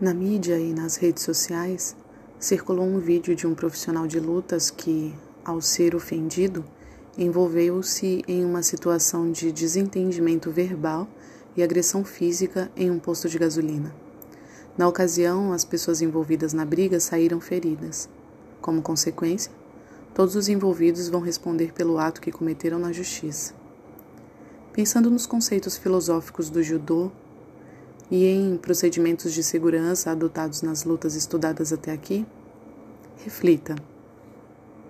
Na mídia e nas redes sociais, circulou um vídeo de um profissional de lutas que, ao ser ofendido, envolveu-se em uma situação de desentendimento verbal e agressão física em um posto de gasolina. Na ocasião, as pessoas envolvidas na briga saíram feridas. Como consequência, todos os envolvidos vão responder pelo ato que cometeram na justiça. Pensando nos conceitos filosóficos do judô e em procedimentos de segurança adotados nas lutas estudadas até aqui, reflita.